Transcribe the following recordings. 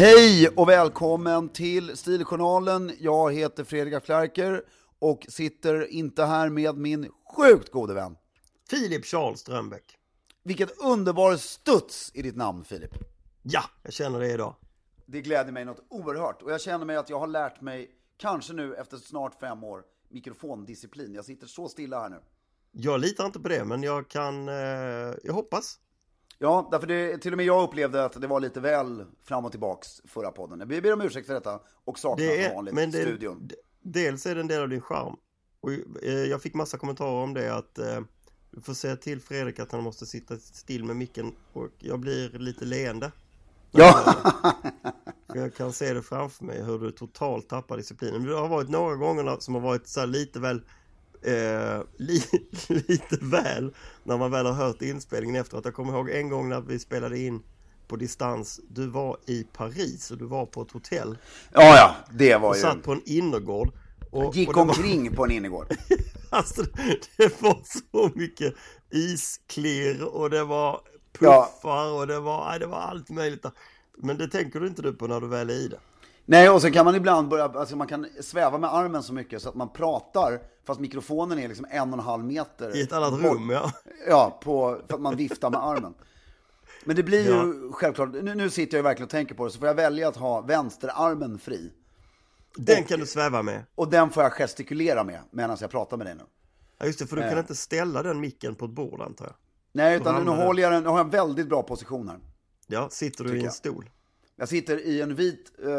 Hej och välkommen till Stiljournalen. Jag heter Fredrik af Klerker och sitter inte här med min sjukt gode vän. Filip Charles Strömbäck. Vilket underbar studs i ditt namn Filip. Ja, jag känner det idag. Det gläder mig något oerhört och jag känner mig att jag har lärt mig, kanske nu efter snart fem år, mikrofondisciplin. Jag sitter så stilla här nu. Jag litar inte på det, men jag kan... Eh, jag hoppas. Ja, därför det, till och med jag upplevde att det var lite väl fram och tillbaks förra podden. Vi ber om ursäkt för detta och saknar Det som är, vanligt men det, studion. dels är det en del av din charm. Och eh, jag fick massa kommentarer om det att eh, du får säga till Fredrik att han måste sitta still med micken och jag blir lite leende. Ja, Jag kan se det framför mig hur du totalt tappar disciplinen. Det har varit några gånger som har varit så här lite väl eh, li, lite väl när man väl har hört inspelningen efteråt. Jag kommer ihåg en gång när vi spelade in på distans. Du var i Paris och du var på ett hotell ja, ja, det var och ju... satt på en innergård. Och, Gick och det var- omkring på en innergård. Alltså, det var så mycket isklirr och det var Ja. puffar och det var, det var allt möjligt. Men det tänker du inte du på när du väl är i det. Nej, och så kan man ibland börja, alltså man kan sväva med armen så mycket så att man pratar fast mikrofonen är liksom en och en halv meter. I ett annat bort. rum, ja. Ja, på, för att man viftar med armen. Men det blir ju Ja. självklart, nu, nu sitter jag ju verkligen och tänker på det, så får jag välja att ha vänsterarmen fri. Den kan du sväva med. Och den får jag gestikulera med medan jag pratar med dig nu. Ja just det, för du kan inte ställa den micken på ett bord antar jag. Nej, utan nu håller jag den, nu har jag en väldigt bra position här. Ja, sitter du i en jag. stol? Jag sitter i en vit uh,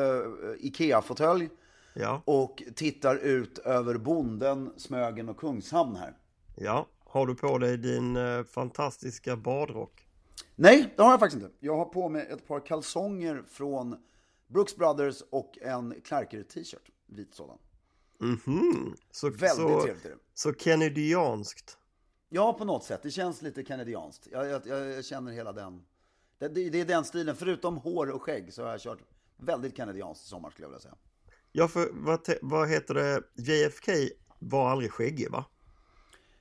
Ikea-fåtölj Ja, och tittar ut över Bonden, Smögen och Kungshamn här. ja. Har du på dig din eh, fantastiska badrock? Nej, det har jag faktiskt inte. Jag har på mig ett par kalsonger från Brooks Brothers och en Clarker t-shirt. Vit sådan. Mhm. Så, Väldigt så, trevligt är det. så Kennedyanskt. Ja, på något sätt. Det känns lite kanadianskt. Jag, jag, jag känner hela den. Det, det, det är den stilen. Förutom hår och skägg så har jag kört väldigt kanadianskt i sommar skulle jag vilja säga. Ja, för vad, te- vad heter det? JFK var aldrig skäggig va?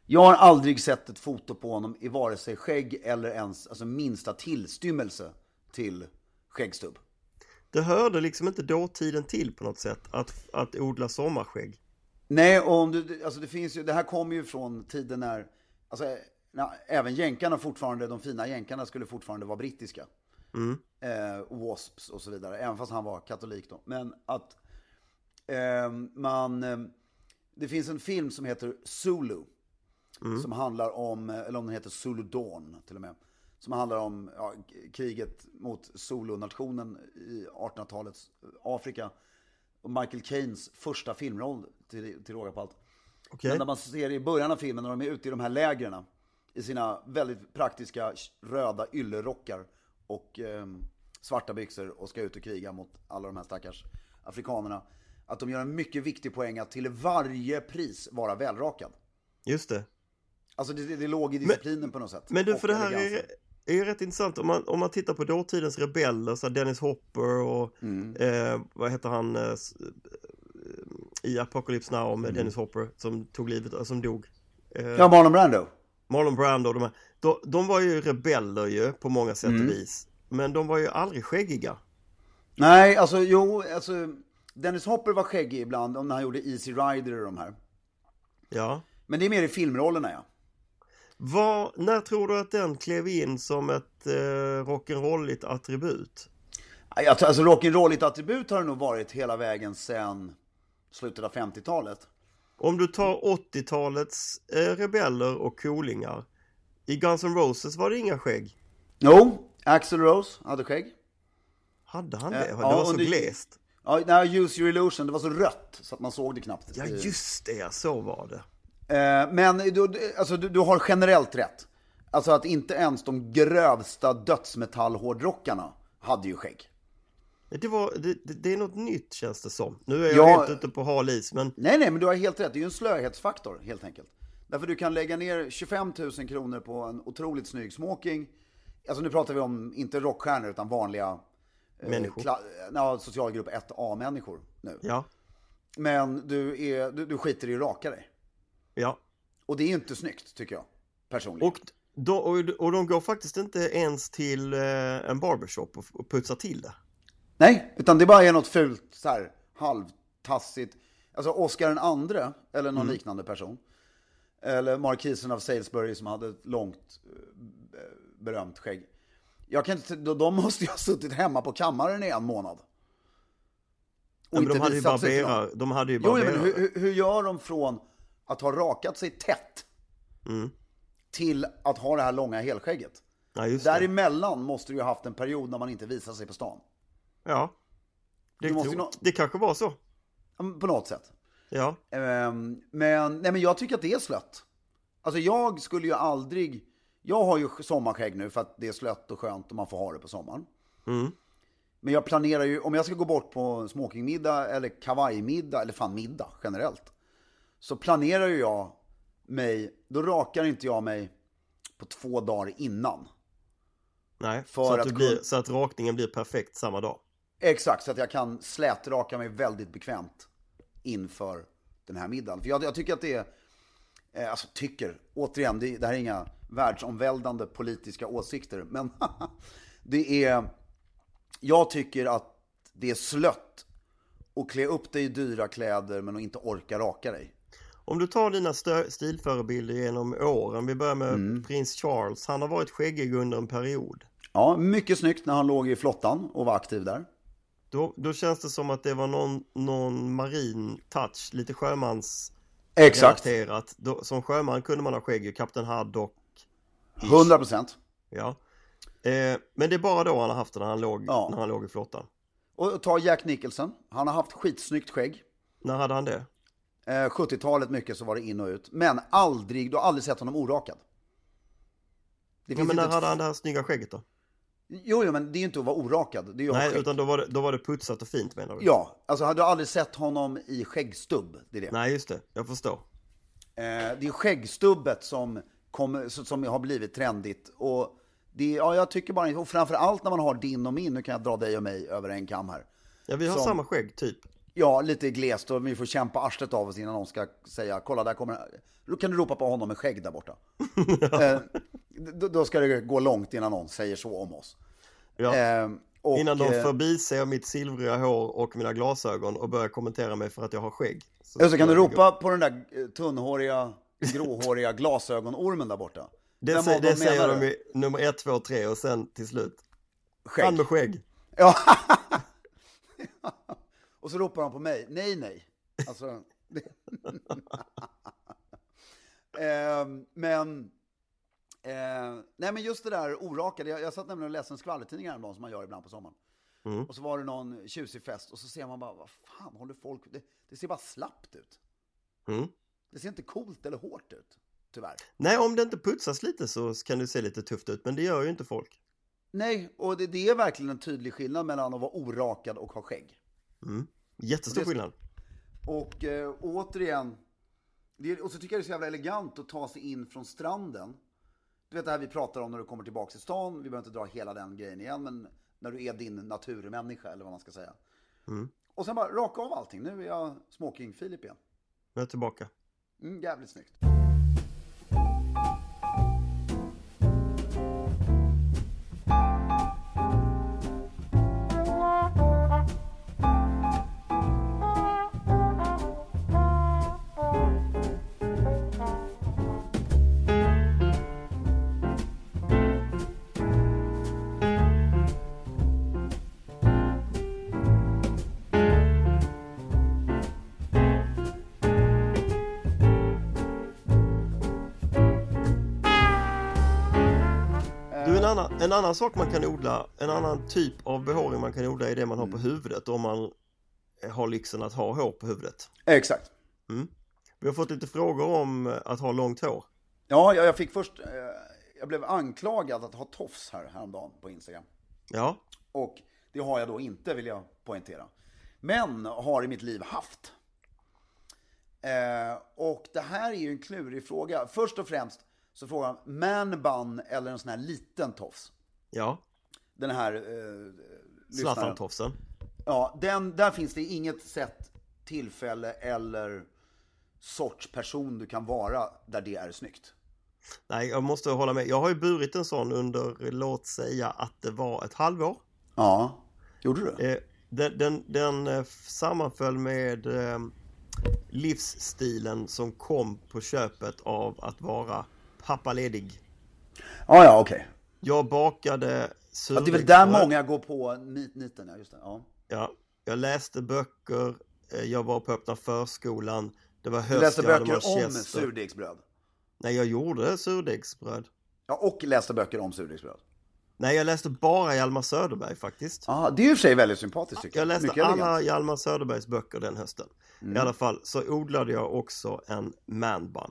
Jag har aldrig sett ett foto på honom i vare sig skägg eller ens alltså, minsta tillstymmelse till skäggstubb. Det hörde liksom inte dåtiden till på något sätt att, att odla sommarskägg. Nej, och om du, alltså det finns ju, det här kommer ju från tiden när, alltså na, även jänkarna fortfarande, de fina jänkarna skulle fortfarande vara brittiska. Eh, Wasps och så vidare, även fast han var katolik då. Men att eh, man, eh, det finns en film som heter Zulu. Som handlar om, eller om den heter Zulu Dawn till och med. Som handlar om ja, kriget mot Zulu-nationen i 1800-talets Afrika. Och Michael Caines första filmroll till, till råga på allt. Okej. Men när man ser i början av filmen när de är ute i de här lägren i sina väldigt praktiska röda yllerockar och eh, svarta byxor och ska ut och kriga mot alla de här stackars afrikanerna. Att de gör en mycket viktig poäng att till varje pris vara välrakad. Just det. Alltså det, det, låg i disciplinen på något sätt. Men du, för det här elegansen. är, är ju rätt intressant. Om man, om man tittar på dåtidens rebeller, så Dennis Hopper och Mm. eh, vad heter han eh, eh, i Apocalypse Now Mm. med Dennis Hopper som tog livet, som dog. Eh, Ja, Marlon Brando. Marlon Brando och de här. De, de var ju rebeller ju på många sätt Mm. och vis. Men de var ju aldrig skäggiga. Nej, alltså jo, alltså Dennis Hopper var skäggig ibland om när han gjorde Easy Rider och de här. Ja. Men det är mer i filmrollerna ja. Vad, när tror du att den klev in som ett eh, rock'n'rolligt attribut? Alltså rock'n'rolligt attribut har det nog varit hela vägen sedan slutet av 50-talet. Om du tar 80-talets eh, rebeller och coolingar. I Guns N' Roses var det inga skägg. Jo, Axl Rose hade skägg. Hade han Ja, det? Det ja, var så det- glest. Ja, nej, Use Your Illusion, det var så rött så att man såg det knappt. Ja just det, så var det. Eh, Men du, alltså, du, du har generellt rätt. Alltså att inte ens de grövsta dödsmetallhårdrockarna hade ju skägg. Det, var, det, det, är något nytt känns det som. Nu är jag Ja. helt ute på hal is men Nej, nej, men du har helt rätt. Det är ju en slöhetsfaktor, helt enkelt. Därför du kan lägga ner 25 000 kronor på en otroligt snygg smoking. Alltså nu pratar vi om, inte rockstjärnor, utan vanliga... eh, Människor. kla- ja, socialgrupp 1A-människor nu. ja, Men du, är, du, du skiter i att raka dig. ja. Och det är inte snyggt, tycker jag. Personligen. Och, de, och, och de går faktiskt inte ens till eh, en barbershop och, och putsar till det. Nej, utan det bara är något fult, så här, halvtassigt. Alltså Oscar den andre, eller någon liknande person. Eller markisen av Salisbury som hade ett långt, eh, berömt skägg. Jag kan inte, de måste ju ha suttit hemma på kammaren i en månad. Och men de hade ju visat sig barberar, någon. de hade ju Jo, barberar. men hur, hur- gör de från att ha rakat sig tätt Mm. till att ha det här långa helskägget? Ja. Däremellan måste du ju ha haft en period när man inte visar sig på stan. Ja. Det, måste nå- det kanske var så. På något sätt. Ja. Ehm, men, nej, men jag tycker att det är slött. Alltså jag skulle ju aldrig... Jag har ju sommarskägg nu för att det är slött och skönt och man får ha det på sommaren. Men jag planerar ju, om jag ska gå bort på smokingmiddag eller kavajmiddag, eller fan middag generellt. Så planerar ju jag mig, då rakar inte jag mig på två dagar innan. Nej, så, att att blir, så att rakningen blir perfekt samma dag. Exakt, så att jag kan slätraka mig väldigt bekvämt inför den här middagen. För jag, jag tycker att det är, eh, alltså tycker, återigen, det, det här är inga världsomvälvande politiska åsikter, men det är, jag tycker att det är slött att klä upp dig i dyra kläder men att inte orka raka dig. Om du tar dina stilförebilder genom åren, vi börjar med Mm. prins Charles, han har varit skäggig under en period. Ja, mycket snyggt när han låg i flottan och var aktiv där. Då, då känns det som att det var någon, någon marin touch, lite sjömans Exakt, relaterat. Då, som sjöman kunde man ha skägg, Kapten Haddock, 100 procent. ja. Eh, men det är bara då han har haft det när han låg, Ja. när han låg i flottan. Och ta Jack Nicholson, han har haft skitsnyggt skägg. När hade han det? Eh, 70-talet mycket så var det in och ut. Men aldrig, du har aldrig sett honom orakad. Det Ja, men när hade han det här snygga skägget då? Jo, jo, men det är ju inte att vara orakad. Det är ju Nej, skägg. utan då var, det, då var det putsat och fint menar du? Ja, alltså hade du aldrig sett honom i skäggstubb? Det är det. Nej, just det, jag förstår. Eh, det är skäggstubbet som, kommer, som har blivit trendigt. Och det, ja, jag tycker bara och framför allt när man har din och min, nu kan jag dra dig och mig över en kam här. Ja, vi har Som- samma skägg, typ. Ja, lite glest och vi får kämpa arslet av oss innan någon ska säga kolla där kommer Då kan du ropa på honom med skägg där borta. eh, då, då ska det gå långt innan någon säger så om oss. Ja. Eh, och, Innan de eh, förbiser mitt silvriga hår och mina glasögon och börjar kommentera mig för att jag har skägg. Och så kan du ropa på den där eh, tunnhåriga, gråhåriga glasögonormen där borta. Det, Vem av det säger de i nummer ett, två, tre och sen till slut. Skägg. Han med skägg. Ja. och så ropar han på mig. Nej, nej. Alltså. Ehm, men, eh, nej men just det där orakade. Jag, jag satt nämligen och läste en skvallertidning häromdagen som man gör ibland på sommaren. Och så var det någon tjusig fest och så ser man bara, vad fan håller folk, det, det ser bara slappt ut. Mm. Det ser inte coolt eller hårt ut, tyvärr. Nej, om det inte putsas lite så kan det se lite tufft ut, men det gör ju inte folk. Nej, och det, det är verkligen en tydlig skillnad mellan att vara orakad och ha skägg. Jättestor Och det- skillnad. Och eh, återigen, det och så tycker jag det är så jävla elegant att ta sig in från stranden. Du vet det här vi pratar om när du kommer tillbaka till stan, vi behöver inte dra hela den grejen igen, men när du är din naturmänniska eller vad man ska säga. Och sen bara raka av allting, nu är jag smoking-Filip igen. Nu är tillbaka. Mm, jävligt snyggt. En annan, sak man kan odla, en annan typ av behåring man kan odla är det man har på Mm. huvudet om man har lyxen att ha hår på huvudet. Exakt. Vi har fått lite frågor om eh, att ha långt hår. Ja, jag, jag fick först, eh, jag blev anklagad att ha tofs här häromdagen på Instagram. Ja, Och det har jag då inte, vill jag poängtera. Men har i mitt liv haft. Eh, och det här är ju en klurig fråga. Först och främst så frågar han man bun eller en sån här liten tofs. ja, Den här eh. Zlatan-tofsen. Ja, den, där finns det inget sätt, tillfälle eller sorts person du kan vara där det är snyggt. Nej, jag måste hålla med. Jag har ju burit en sån under, låt säga att det var ett halvår. Ja, gjorde du? Eh, den, den, den eh, sammanföll med eh, livsstilen som kom på köpet av att vara pappaledig. Ja, ja, okej. Jag bakade Ja, det är väl där surdegsbröd. många går på nit, niten, ja just det. Ja. Ja, jag läste böcker, eh, jag var på öppna förskolan, det var Du höst, läste jag hade böcker om surdegsbröd. Nej, jag gjorde surdegsbröd. Ja, och läste böcker om surdegsbröd. Nej, jag läste bara Hjalmar Söderberg faktiskt. Ja, det är ju för sig väldigt sympatiskt tycker jag. Jag läste Mycket elegant. alla Hjalmar Söderbergs böcker den hösten. I alla fall så odlade jag också en manbun.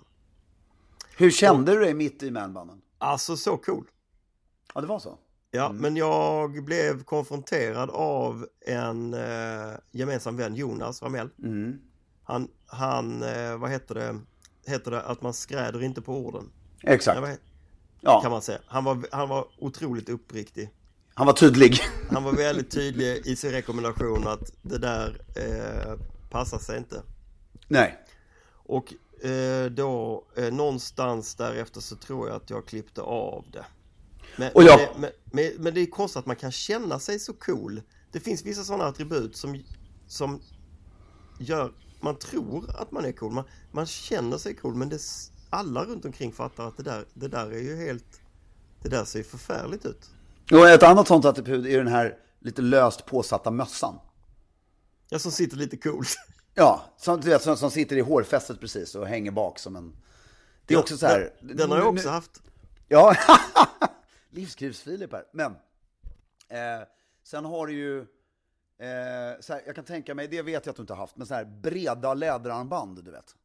Hur kände du dig mitt i manbanden? Alltså så cool. Ja, det var så. Ja, men jag blev konfronterad av en eh, gemensam vän, Jonas Ramell. Han, han eh, vad heter det, heter det att man skräder inte på orden. Exakt. Ja, he- kan Ja, man säga. Han var, han var otroligt uppriktig. han var tydlig. Han var väldigt tydlig i sin rekommendation att det där eh, passar sig inte. Nej. Och eh, då eh, någonstans därefter så tror jag att jag klippte av det. Men, Och jag- men, men, men det är konstigt att man kan känna sig så cool. Det finns vissa sådana attribut som, som gör, man tror att man är cool. Man, man känner sig cool men det, alla runt omkring fattar att det där, det där är ju helt, det där ser ju förfärligt ut. Och ett annat sånt attityd är den här lite löst påsatta mössan. Jag som sitter lite coolt. Ja, som, som, som sitter i hårfästet precis och hänger bak som en... Det är också så här... Den, den har jag också haft. Ja, livskrivs-Filip här. Men, eh, sen har du ju, eh, så här, jag kan tänka mig, det vet jag att du inte har haft, men så här breda läderarmband, du vet.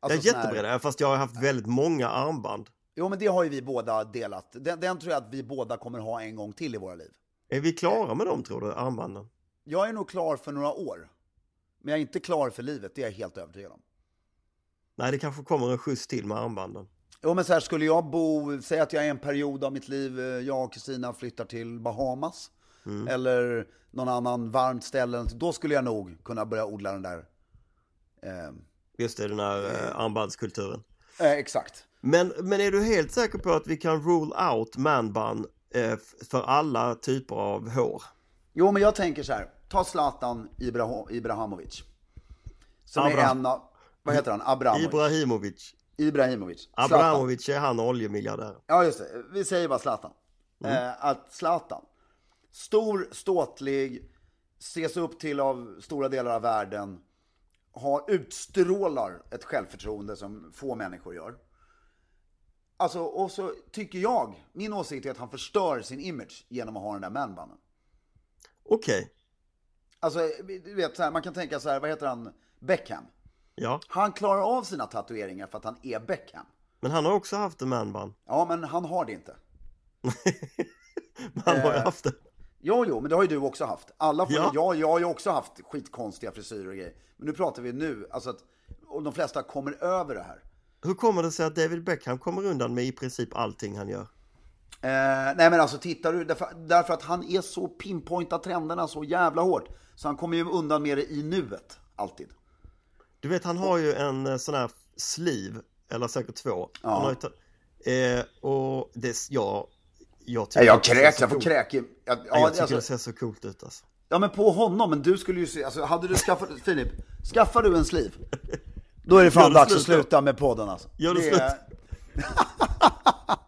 Jag är Alltså sån här- jättebreda, fast jag har haft väldigt många armband. Jo, men det har ju vi båda delat. Den, den tror jag att vi båda kommer ha en gång till i våra liv. Är vi klara med dem tror du, armbanden? Jag är nog klar för några år. Men jag är inte klar för livet, det är jag helt övertygad om. Nej, det kanske kommer en skjuts till med armbanden. Jo men så här, skulle jag bo, säg att jag är en period av mitt liv, eh, jag och Kristina flyttar till Bahamas. Eller någon annan varmt ställe, då skulle jag nog kunna börja odla den där. Eh, Just det, den här eh, armbandskulturen. eh, exakt. Men, men är du helt säker på att vi kan rule out manbun eh, för alla typer av hår? Jo men jag tänker så här, ta Zlatan Ibrahim, Ibrahimovic. Som Abra- är en av, vad heter han, Abramovic. Ibrahimovic. Ibrahimovic. Zlatan. Abramovic är han oljemiljardär. Ja, just det. Vi säger bara Zlatan. Eh, att Zlatan, stor, ståtlig, ses upp till av stora delar av världen, har, utstrålar ett självförtroende som få människor gör. Alltså, och så tycker jag, min åsikt är att han förstör sin image genom att ha den där manbunnen. Okej, Alltså, du vet, så här, man kan tänka så här, vad heter han, Beckham? ja. Han klarar av sina tatueringar för att han är Beckham. Men han har också haft en manband. Ja, men han har det inte. Men han har ju Eh, haft det. Jo, jo, men det har ju du också haft. Alla får, Ja. ja. jag har ju också haft skitkonstiga frisyrer och grejer. Men nu pratar vi nu, alltså att och de flesta kommer över det här. Hur kommer det sig att David Beckham kommer undan med i princip allting han gör? Eh, nej men alltså tittar du, därför, därför att han är så pinpointar trenderna så jävla hårt. Så han kommer ju undan med det i nuet, alltid. Du vet, han har ju en eh, sån här sleeve, eller säkert två. Ja. Ju eh, och det, ja, jag tycker jag kräks, jag får kräk. Ja, Ja, ja, jag tycker alltså, det ser så coolt ut alltså. ja men på honom, men du skulle ju se, alltså hade du skaffat, Filip, skaffar du en sleeve? Då är det fan dags att slut sluta med podden alltså. Gör det är-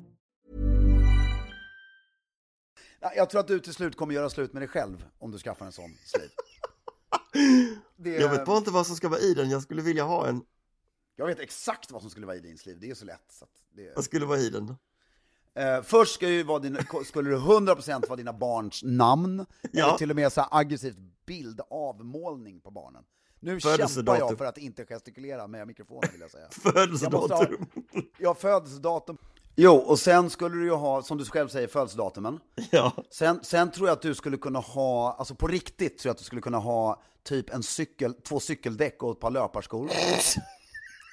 Jag tror att du till slut kommer göra slut med dig själv om du skaffar en sån sleeve. Det, Jag vet bara inte vad som ska vara i den, jag skulle vilja ha en. jag vet exakt vad som skulle vara i din sleeve, det är så lätt. Så det, Vad skulle vara i den? eh, först ska ju vara din, skulle det 100% vara dina barns namn, Ja. eller till och med så aggressivt bildavmålning på barnen. Nu kämpar Födelsedatum. jag för att inte gestikulera med mikrofonen vill jag säga. Jag måste ha, Födelsedatum. ja, födelsedatum. Jo, och sen skulle du ju ha, som du själv säger, födelsedatumen. Ja. Sen, sen tror jag att du skulle kunna ha, alltså på riktigt tror jag att du skulle kunna ha typ en cykel, två cykeldäck och ett par löparskor.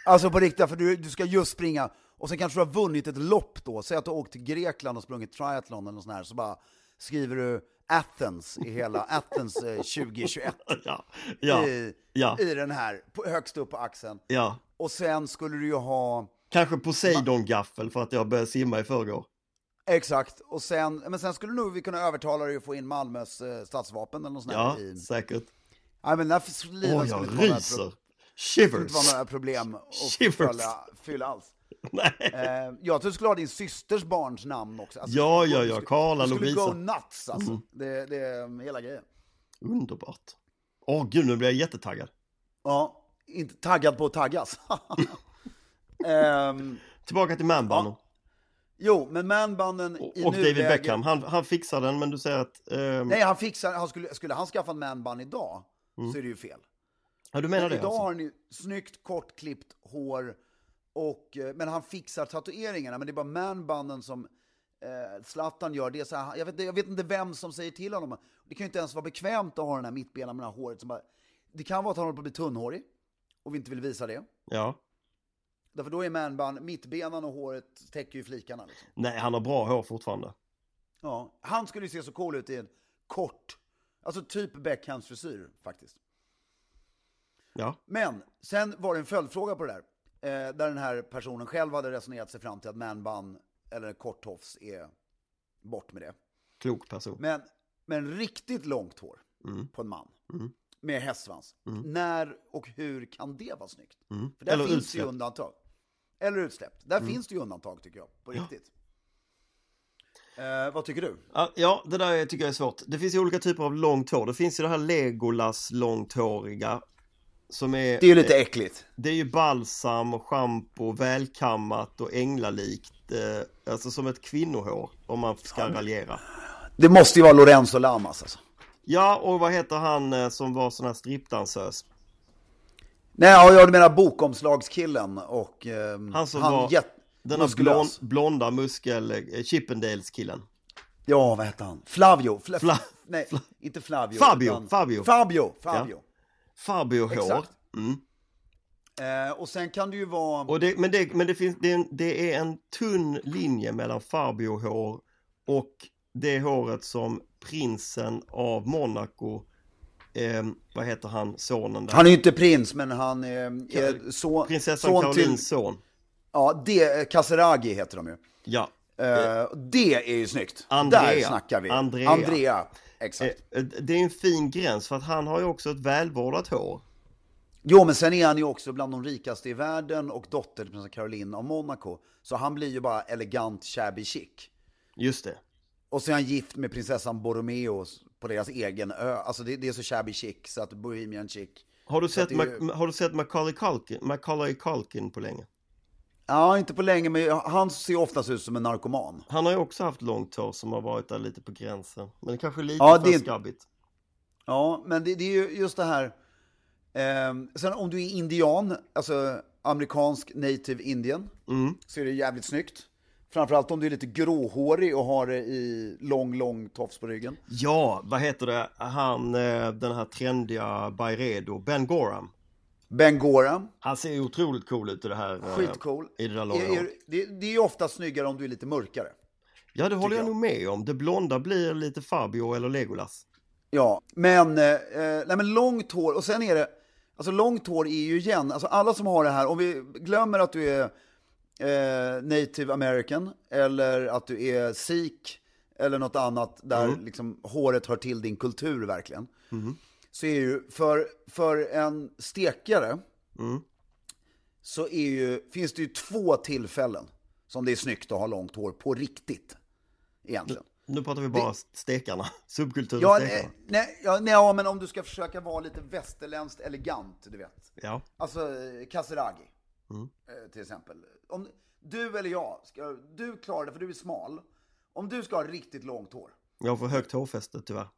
Alltså på riktigt, för du, du ska just springa, och sen kanske du har vunnit ett lopp då, säg att du har åkt till Grekland och sprungit triathlon eller något sånt här, så bara skriver du Athens i hela Athens eh, 2021 Ja. Ja. i, Ja. i den här, högst upp på axeln. ja. Och sen skulle du ju ha, Kanske Poseidon-gaffel för att jag började simma i förrgår. exakt, och sen, men sen skulle nog vi kunna övertala dig att få in Malmös eh, statsvapen eller något sånt Ja, i, säkert. Nej men den här skulle jag inte vara ryser. pro- skulle inte Shivers. vara några problem att Shivers. fylla, fylla alls. Nej. Eh, jag tror du skulle ha din systers barns namn också. Alltså, Ja, ja, ja, du Carla, Du skulle Lovisa. Mm. go nuts alltså. Det, det är hela grejen. Underbart. Åh gud, nu blir jag jättetaggad. Ja, inte taggad på att taggas. Ehm, Tillbaka till manbanden. jo, men manbanden i Och David nuläget- Beckham, han, han fixar den men du säger att... ehm, Nej, han fixar, han skulle, skulle han skaffa en manband idag så är det ju fel. ja, du menar Men det idag alltså? har han ju snyggt kortklippt hår, och, eh, men han fixar tatueringarna. Men det är bara manbanden som eh, Zlatan gör. Det så här, jag, vet, jag vet inte vem som säger till honom. Det kan ju inte ens vara bekvämt att ha den här mittbenen med det här håret. Som bara, det kan vara att han håller på att bli tunnhårig och vi inte vill visa det. Ja. Därför då är manband, mittbenan och håret täcker ju flikarna. Liksom. Nej, han har bra hår fortfarande. Ja, han skulle ju se så cool ut i en kort, alltså typ Beckhams frisyr faktiskt. Ja. Men sen var det en följdfråga på det där. Eh, där den här personen själv hade resonerat sig fram till att manband eller korttofs är bort med det. Klok person. Men, men riktigt långt hår Mm. på en man med hästsvans. När och hur kan det vara snyggt? För där Eller finns det utsläppt. ju undantag. Eller utsläppt. Där finns det ju undantag tycker jag, på riktigt. Eh, vad tycker du? Ja, Ja, det där tycker jag är svårt. Det finns ju olika typer av långt hår. Det finns ju det här Legolas långhåriga. Som är, Det är ju lite äckligt. det är ju balsam och schampo, välkammat och änglalikt. Eh, alltså som ett kvinnohår om man ska raljera. Det måste ju vara Lorenzo Lamas alltså. Ja, och vad heter han eh, som var sån här strippdansös? Nej, ja, jag menar bokomslagskillen och eh, Han som var jätt- den blond, blonda muskel, eh, Chippendales-killen. Ja, vad hette han? Flavio. Fla- Fla- Nej, inte Flavio. Fabio, utan- Fabio. Fabio. Fabio. Fabio-hår. Exakt. Eh, och sen kan det ju vara... Det, men det, men det, finns, det, är en, det är en tunn linje mellan Fabio-hår och det håret som prinsen av Monaco, eh, vad heter han, sonen där? Han är ju inte prins, men han är, är son, Prinsessan son Karolins till... son. Ja, det, Caseragi heter de ju. Ja. Eh, det är ju snyggt. Andrea. Där snackar vi. Andrea. Andrea. Exakt. Eh, Det är en fin gräns för att han har ju också ett välvårdat hår. Jo, men sen är han ju också bland de rikaste i världen och dotter till prinsessan Caroline av Monaco. Så han blir ju bara elegant shabby chic. Just det. Och så är han gift med prinsessan Borromeo på deras egen ö. Alltså det, det är så shabby chic så att bohemian chic. Har du sett, ju- har du sett Macaulay Culkin, Macaulay Culkin på länge? Ja, inte på länge, men han ser oftast ut som en narkoman. Han har ju också haft långt hår som har varit där lite på gränsen. Men det kanske är lite Ja, för det skabbigt. Ja, men det, det är ju just det här. ehm, sen om du är indian, alltså amerikansk native indian, så är det jävligt snyggt. Framförallt om du är lite gråhårig och har det i lång, lång tofs på ryggen. Ja, vad heter det? Han, eh, den här trendiga Byredo, Ben Gorham. Ben Gorham, Han ser ju otroligt cool ut i det här. eh, skitcool. I det där långa Är- det, det är ju ofta snyggare om du är lite mörkare. Ja, det håller jag jag. nog med om. Det blonda blir lite Fabio eller Legolas. Ja, men, eh, eh, nej, men långt hår, och sen är det, alltså långt hår är ju igen, alltså alla som har det här, om vi glömmer att du är eh, native american, eller att du är sikh, eller något annat där liksom håret hör till din kultur verkligen. Så är ju, för, för en stekare, så är ju, finns det ju två tillfällen som det är snyggt att ha långt hår på riktigt. Egentligen. Nu pratar vi bara stekarna, subkulturen Ja, stekarna. nej, ja, nej, ja, men om du ska försöka vara lite västerländskt elegant, du vet. Ja. Alltså, eh, Caseragi, eh, till exempel. Om du eller jag, ska, du klarar det för du är smal. Om du ska ha riktigt långt hår, Jag har för högt hårfäste tyvärr.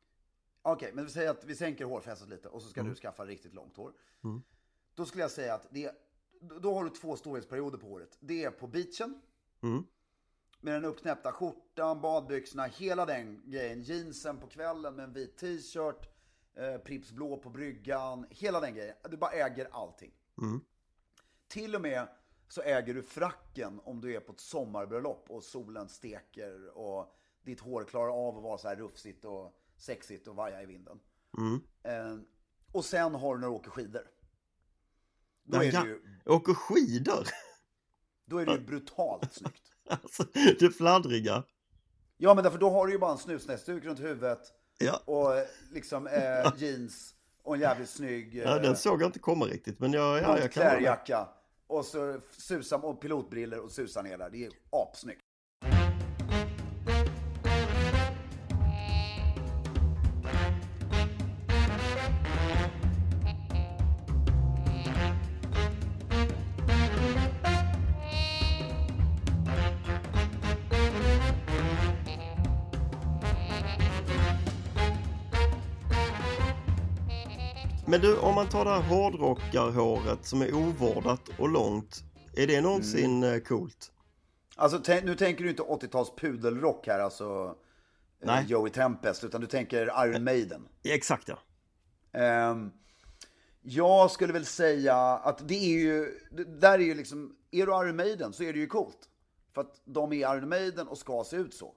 okej, men vi säger att vi sänker hårfästet lite och så ska du skaffa riktigt långt hår. Då skulle jag säga att det då- har du två storhetsperioder på håret. Det är på beachen, med den uppknäppta skjortan, badbyxorna, hela den grejen. Jeansen på kvällen med en vit t-shirt, eh, Pripps blå på bryggan, hela den grejen. Du bara äger allting. Till och med så äger du fracken om du är på ett sommarbröllop och solen steker och ditt hår klarar av att vara så här rufsigt och sexigt och vaja i vinden. Eh, och sen har du när du åker skidor. Då är, ja, det ju, Åker skidor. då är det ju brutalt snyggt. Alltså, det fladdriga. Ja, men därför då har du ju bara en snusnäsduk runt huvudet Ja. och eh, liksom eh, jeans och en jävligt snygg Ja, eh, den såg jag inte komma riktigt, men jag, ja, ja, jag kan klärjacka. Och så susar och pilotbriller och susar ner där. Det är apsnyggt. Men du, om man tar det här hårdrockarhåret som är ovårdat och långt, är det någonsin Mm. eh, coolt? Alltså nu tänker du inte 80-tals pudelrock här, alltså eh, Nej. Joey Tempest, utan du tänker Iron Maiden. Exakt ja. Ehm, jag skulle väl säga att det är ju, det där är ju liksom, är du Iron Maiden så är det ju coolt. För att de är Iron Maiden och ska se ut så.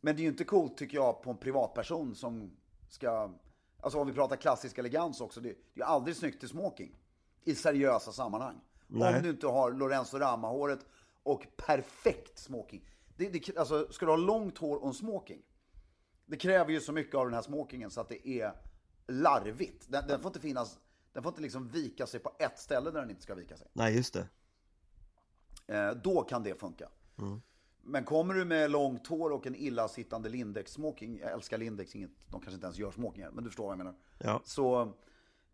Men det är ju inte coolt tycker jag på en privatperson som ska, alltså om vi pratar klassisk elegans också, det, det är aldrig snyggt i smoking. I seriösa sammanhang. Nej. Om du inte har Lorenzo Rama-håret och perfekt smoking. Det, det, alltså, ska du ha långt hår och en smoking, det kräver ju så mycket av den här smokingen så att det är larvigt. Den, den får inte finnas, den får inte liksom vika sig på ett ställe där den inte ska vika sig. Nej, just det. Eh, då kan det funka. Men kommer du med långt hår och en illasittande Lindex-smoking, jag älskar Lindex, inget, de kanske inte ens gör smokingar, men du förstår vad jag menar. Ja. Så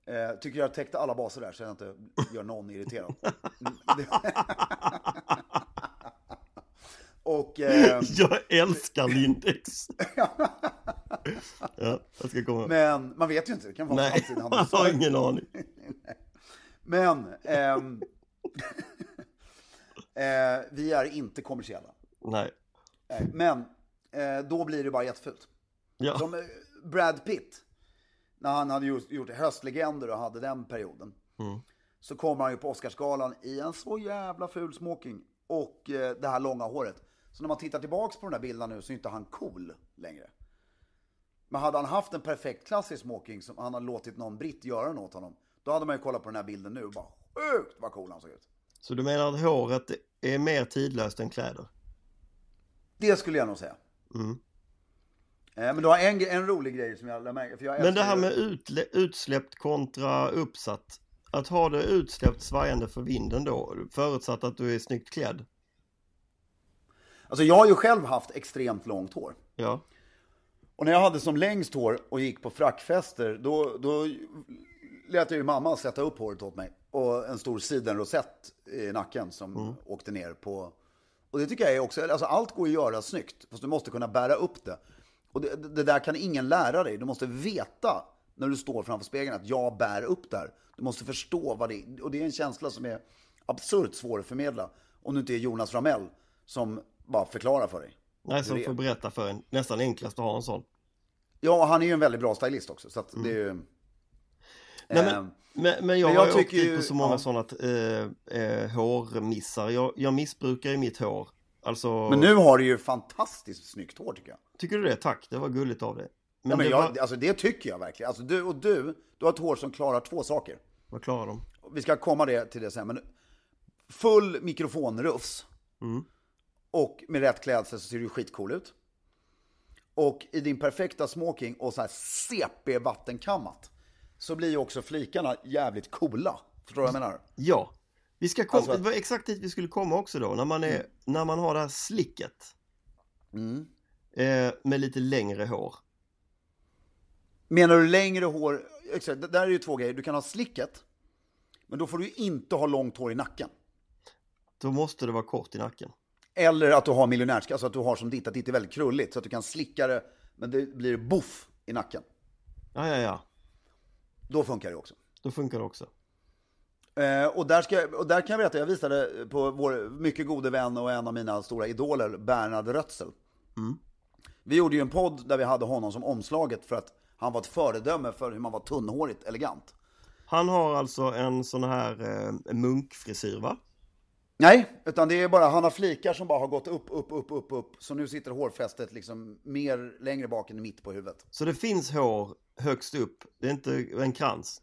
Eh, tycker jag täckte alla baser där så jag inte gör någon irriterad. Och... Eh, Jag älskar Lindex. ja, jag ska komma. men man vet ju inte, det kan vara Nej, jag har ingen aning. Men ehm, eh, vi är inte kommersiella. Nej. Nej, Men eh, då blir det bara jättefult. Ja. Som eh, Brad Pitt, när han hade just gjort Höstlegender och hade den perioden. Så kommer han ju på Oscarsgalan i en så jävla ful smoking och eh, det här långa håret. Så när man tittar tillbaks på den här bilden nu så är inte han cool längre. Men hade han haft en perfekt klassisk smoking som han hade låtit någon britt göra den åt honom. Då hade man ju kollat på den här bilden nu och bara sjukt vad cool han såg ut. Så du menar att håret är mer tidlöst än kläder? Det skulle jag nog säga. Eh, Men du har en, en rolig grej som jag lär märka. För jag Men det här med utle, utsläppt kontra uppsatt. Att ha det utsläppt svajande för vinden då, förutsatt att du är snyggt klädd. Alltså jag har ju själv haft extremt långt hår. Ja. Och när jag hade som längst hår och gick på frackfester, då, då lät jag ju mamma sätta upp håret åt mig. Och en stor sidenrosett i nacken som åkte ner på... Och det tycker jag är också, alltså allt går att göra snyggt, fast du måste kunna bära upp det. Och det, det där kan ingen lära dig, du måste veta när du står framför spegeln att jag bär upp det här. Du måste förstå vad det är, och det är en känsla som är absurt svår att förmedla. Om du inte är Jonas Ramell som bara förklarar för dig. Nej, som får berätta för en. Nästan enklast att ha en sån. Ja, han är ju en väldigt bra stylist också, så att det är ju... Nej, men, Ehm, men, men jag, men jag har åkt tycker dit ju- på så många ja. sådana eh, eh, hårmissar. Jag, jag missbrukar ju mitt hår. Alltså, Men nu har du ju fantastiskt snyggt hår tycker jag. tycker du det? Tack, det var gulligt av dig. Men, Ja, men det jag var, alltså, det tycker jag verkligen. Alltså, du, och du, du har ett hår som klarar två saker. vad klarar de? Vi ska komma det, till det sen, men full mikrofonrufs. Mm. Och med rätt klädsel så ser du skitcool ut. Och i din perfekta smoking och så här CP-vattenkammat så blir ju också flikarna jävligt coola. Förstår du vad jag menar? Ja, vi ska komma, Alltså- Mm. det var exakt dit vi skulle komma också då, när man, är, när man har det här slicket. Eh, med lite längre hår. Menar du längre hår? Exakt, det där är ju två grejer. Du kan ha slicket, men då får du ju inte ha långt hår i nacken. Då måste det vara kort i nacken. Eller att du har miljonärskatt, alltså att du har som ditt, att ditt är väldigt krulligt, så att du kan slicka det, men det blir boff i nacken. Ja, ja, ja. Då funkar det också. Då funkar det också. Eh, och, där ska, jag- och där kan jag berätta, jag visade på vår mycket gode vän och en av mina stora idoler, Bernhard Rötzel. Vi gjorde ju en podd där vi hade honom som omslaget för att han var ett föredöme för hur man var tunnhårigt elegant. Han har alltså en sån här eh, munkfrisyr va? Nej, utan det är bara, han har flikar som bara har gått upp, upp, upp, upp, upp. Så nu sitter hårfästet liksom mer längre bak än mitt på huvudet. Så det finns hår högst upp, det är inte en krans.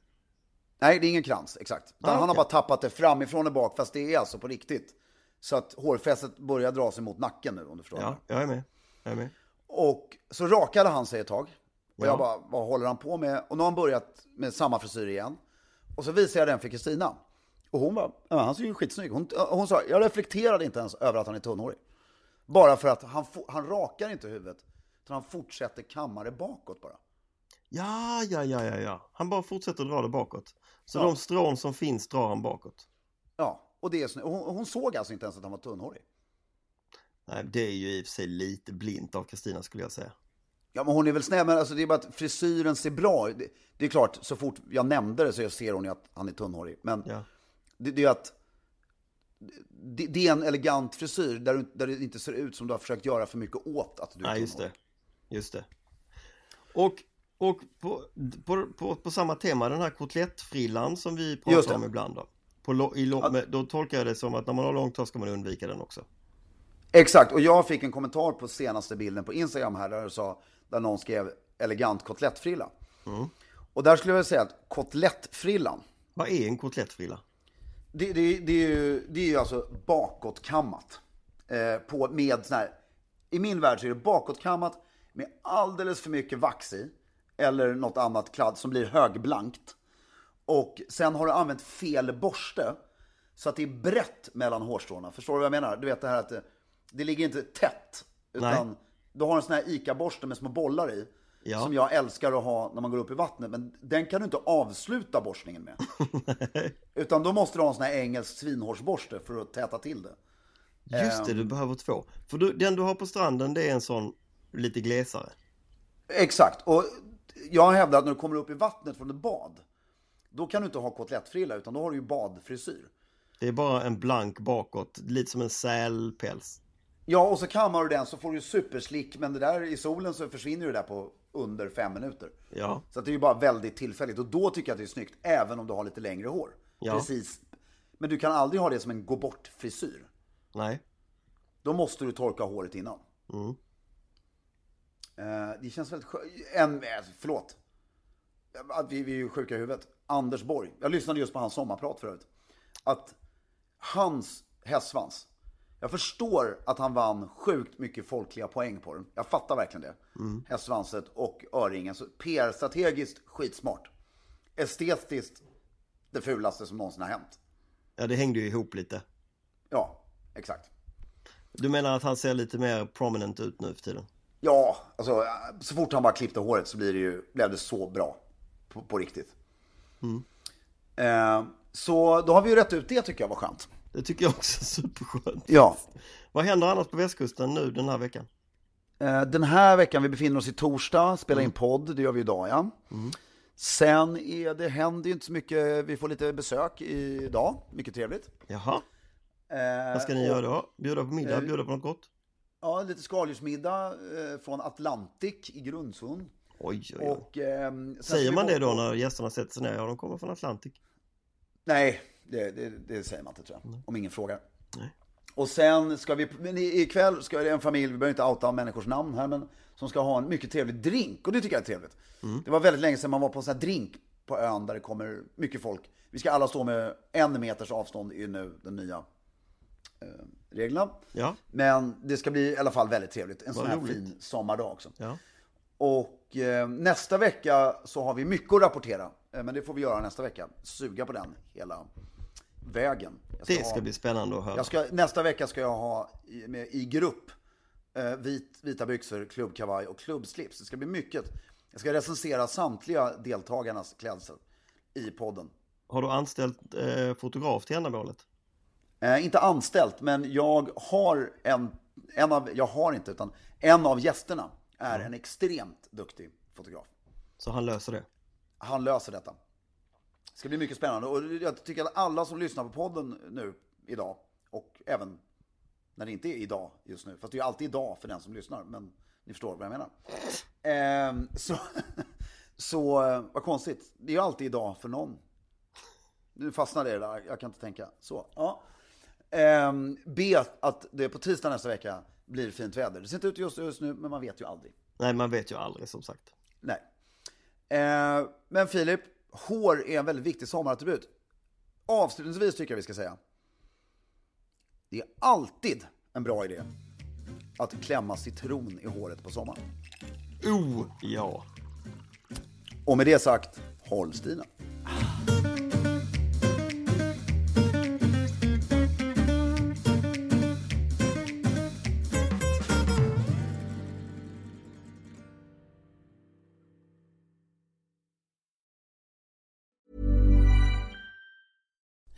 Nej, det är ingen krans, exakt. Ah, Han har okej. bara tappat det framifrån och bak, fast det är alltså på riktigt. Så att hårfästet börjar dra sig mot nacken nu, om du förstår. Ja, jag är med. Jag är med. Och så rakade han sig ett tag. Och Ja. jag bara, vad håller han på med? Och nu har han börjat med samma frisyr igen. Och så visade jag den för Kristina. Och hon bara, han ser ju skitsnygg. Hon, hon sa, jag reflekterade inte ens över att han är tunnhårig. Bara för att han, han rakar inte huvudet. Utan han fortsätter kamma det bakåt bara. Ja, ja, ja, ja, ja. Han bara fortsätter dra det bakåt. Så Ja. de strån som finns drar han bakåt. Ja, och det är Hon, hon såg alltså inte ens att han var tunnhårig. Nej, det är ju i och för sig lite blint av Kristina skulle jag säga. Ja, men hon är väl snäll, men alltså det är bara att frisyren ser bra ut. Det, det är klart, så fort jag nämnde det så ser hon ju att han är tunnhårig. Men Ja. det, det är att det, det är en elegant frisyr där, du, där det inte ser ut som du har försökt göra för mycket åt att du är Nej, just tunnhårig. det. Just det. Och, och på, på, på, på samma tema, den här kotlettfrillan som vi pratar om ibland då. På, i, med, då tolkar jag det som att när man har långt hår ska man undvika den också. Exakt, och jag fick en kommentar på senaste bilden på Instagram här där, sa, där någon skrev elegant kotlettfrilla. Mm. Och där skulle jag vilja säga att kotlettfrillan, Vad är en kotlettfrilla? Det, det, det, är ju, det är ju alltså bakåtkammat. Eh, på, med sån här, I min värld så är det bakåtkammat med alldeles för mycket vax i. Eller något annat kladd som blir högblankt. Och sen har du använt fel borste. Så att det är brett mellan hårstråna. Förstår du vad jag menar? Du vet det här att det, det ligger inte tätt. Utan Nej. du har en sån här ICA-borste med små bollar i. Ja. som jag älskar att ha när man går upp i vattnet. Men den kan du inte avsluta borstningen med. Utan då måste du ha en sån här engelsk svinhårsborste för att täta till det. Just det, du behöver två. För du, den du har på stranden det är en sån lite glesare. Exakt. Och jag hävdar att när du kommer upp i vattnet från ett bad, då kan du inte ha kotlettfrilla, utan då har du ju badfrisyr. Det är bara en blank bakåt, lite som en sälpäls. Ja, och så kammar du den så får du superslick, men det där i solen så försvinner det där på under fem minuter. Ja. Så det är ju bara väldigt tillfälligt och då tycker jag att det är snyggt, även om du har lite längre hår. Ja. Precis. Men du kan aldrig ha det som en gå bort frisyr. Nej. Då måste du torka håret innan. Mm. Eh, det känns väldigt skönt. En, eh, förlåt. Vi, vi är ju sjuka i huvudet. Anders Borg. Jag lyssnade just på hans sommarprat förut. Att hans hästsvans. Jag förstår att han vann sjukt mycket folkliga poäng på den. Jag fattar verkligen det. Hästsvanset och öringen. Så PR-strategiskt skitsmart. Estetiskt det fulaste som någonsin har hänt. Ja, det hängde ju ihop lite. Ja, exakt. Du menar att han ser lite mer prominent ut nu för tiden? Ja, alltså så fort han bara klippte håret så blir det ju, blev det så bra. På, på riktigt. Eh, så då har vi ju rätt ut det tycker jag var skönt. Det tycker jag också är superskönt. Ja. Vad händer annars på västkusten nu den här veckan? Eh, den här veckan, vi befinner oss i torsdag, spelar in podd, det gör vi idag ja. Sen är det, händer ju inte så mycket, vi får lite besök idag, mycket trevligt. Jaha, Eh, vad ska ni och- göra då? Bjuda på middag, Eh, bjuda på något gott? Ja, lite skaldjursmiddag eh, från Atlantic i Grundsund. Oj, oj, oj. Och, ska Säger man det då när gästerna sätter sig ner? Ja, de kommer från Atlantic. Nej, det, det, det säger man inte tror jag. Om ingen frågar. Nej. Och sen ska vi, men i- ikväll ska det en familj, vi behöver inte outa människors namn här, men som ska ha en mycket trevlig drink. Och det tycker jag är trevligt. Det var väldigt länge sedan man var på en sån här drink på ön där det kommer mycket folk. Vi ska alla stå med en meters avstånd, är ju nu den nya eh, reglerna. Ja. Men det ska bli i alla fall väldigt trevligt. En sån här roligt. fin sommardag också. Ja. Och eh, nästa vecka så har vi mycket att rapportera. Eh, men det får vi göra nästa vecka. Suga på den hela vägen. Jag Det ha- ska bli spännande att höra. ska, nästa vecka ska jag ha i, med, i grupp eh, vit, vita byxor, klubbkavaj och klubbslips. Det ska bli mycket. Jag ska recensera samtliga deltagarnas klädsel i podden. Har du anställt eh, fotograf till ändamålet? Eh, inte anställt, men jag har en, en av, jag har inte, utan en av gästerna är en extremt duktig fotograf. Så han löser det? Han löser detta. Det ska bli mycket spännande och jag tycker att alla som lyssnar på podden nu idag och även när det inte är idag just nu, fast det är ju alltid idag för den som lyssnar, men ni förstår vad jag menar. Ehm, så, så, eh, vad konstigt, det är ju alltid idag för någon. Nu fastnade det där, jag kan inte tänka. Så, ja. Ehm, be att det på tisdag nästa vecka blir fint väder. Det ser inte ut just, just nu, men man vet ju aldrig. Nej, man vet ju aldrig som sagt. Nej. Eh, men Filip, hår är en väldigt viktig sommarattribut. Avslutningsvis tycker jag vi ska säga. Det är alltid en bra idé att klämma citron i håret på sommaren. Oh, ja. Och med det sagt, håll stilen.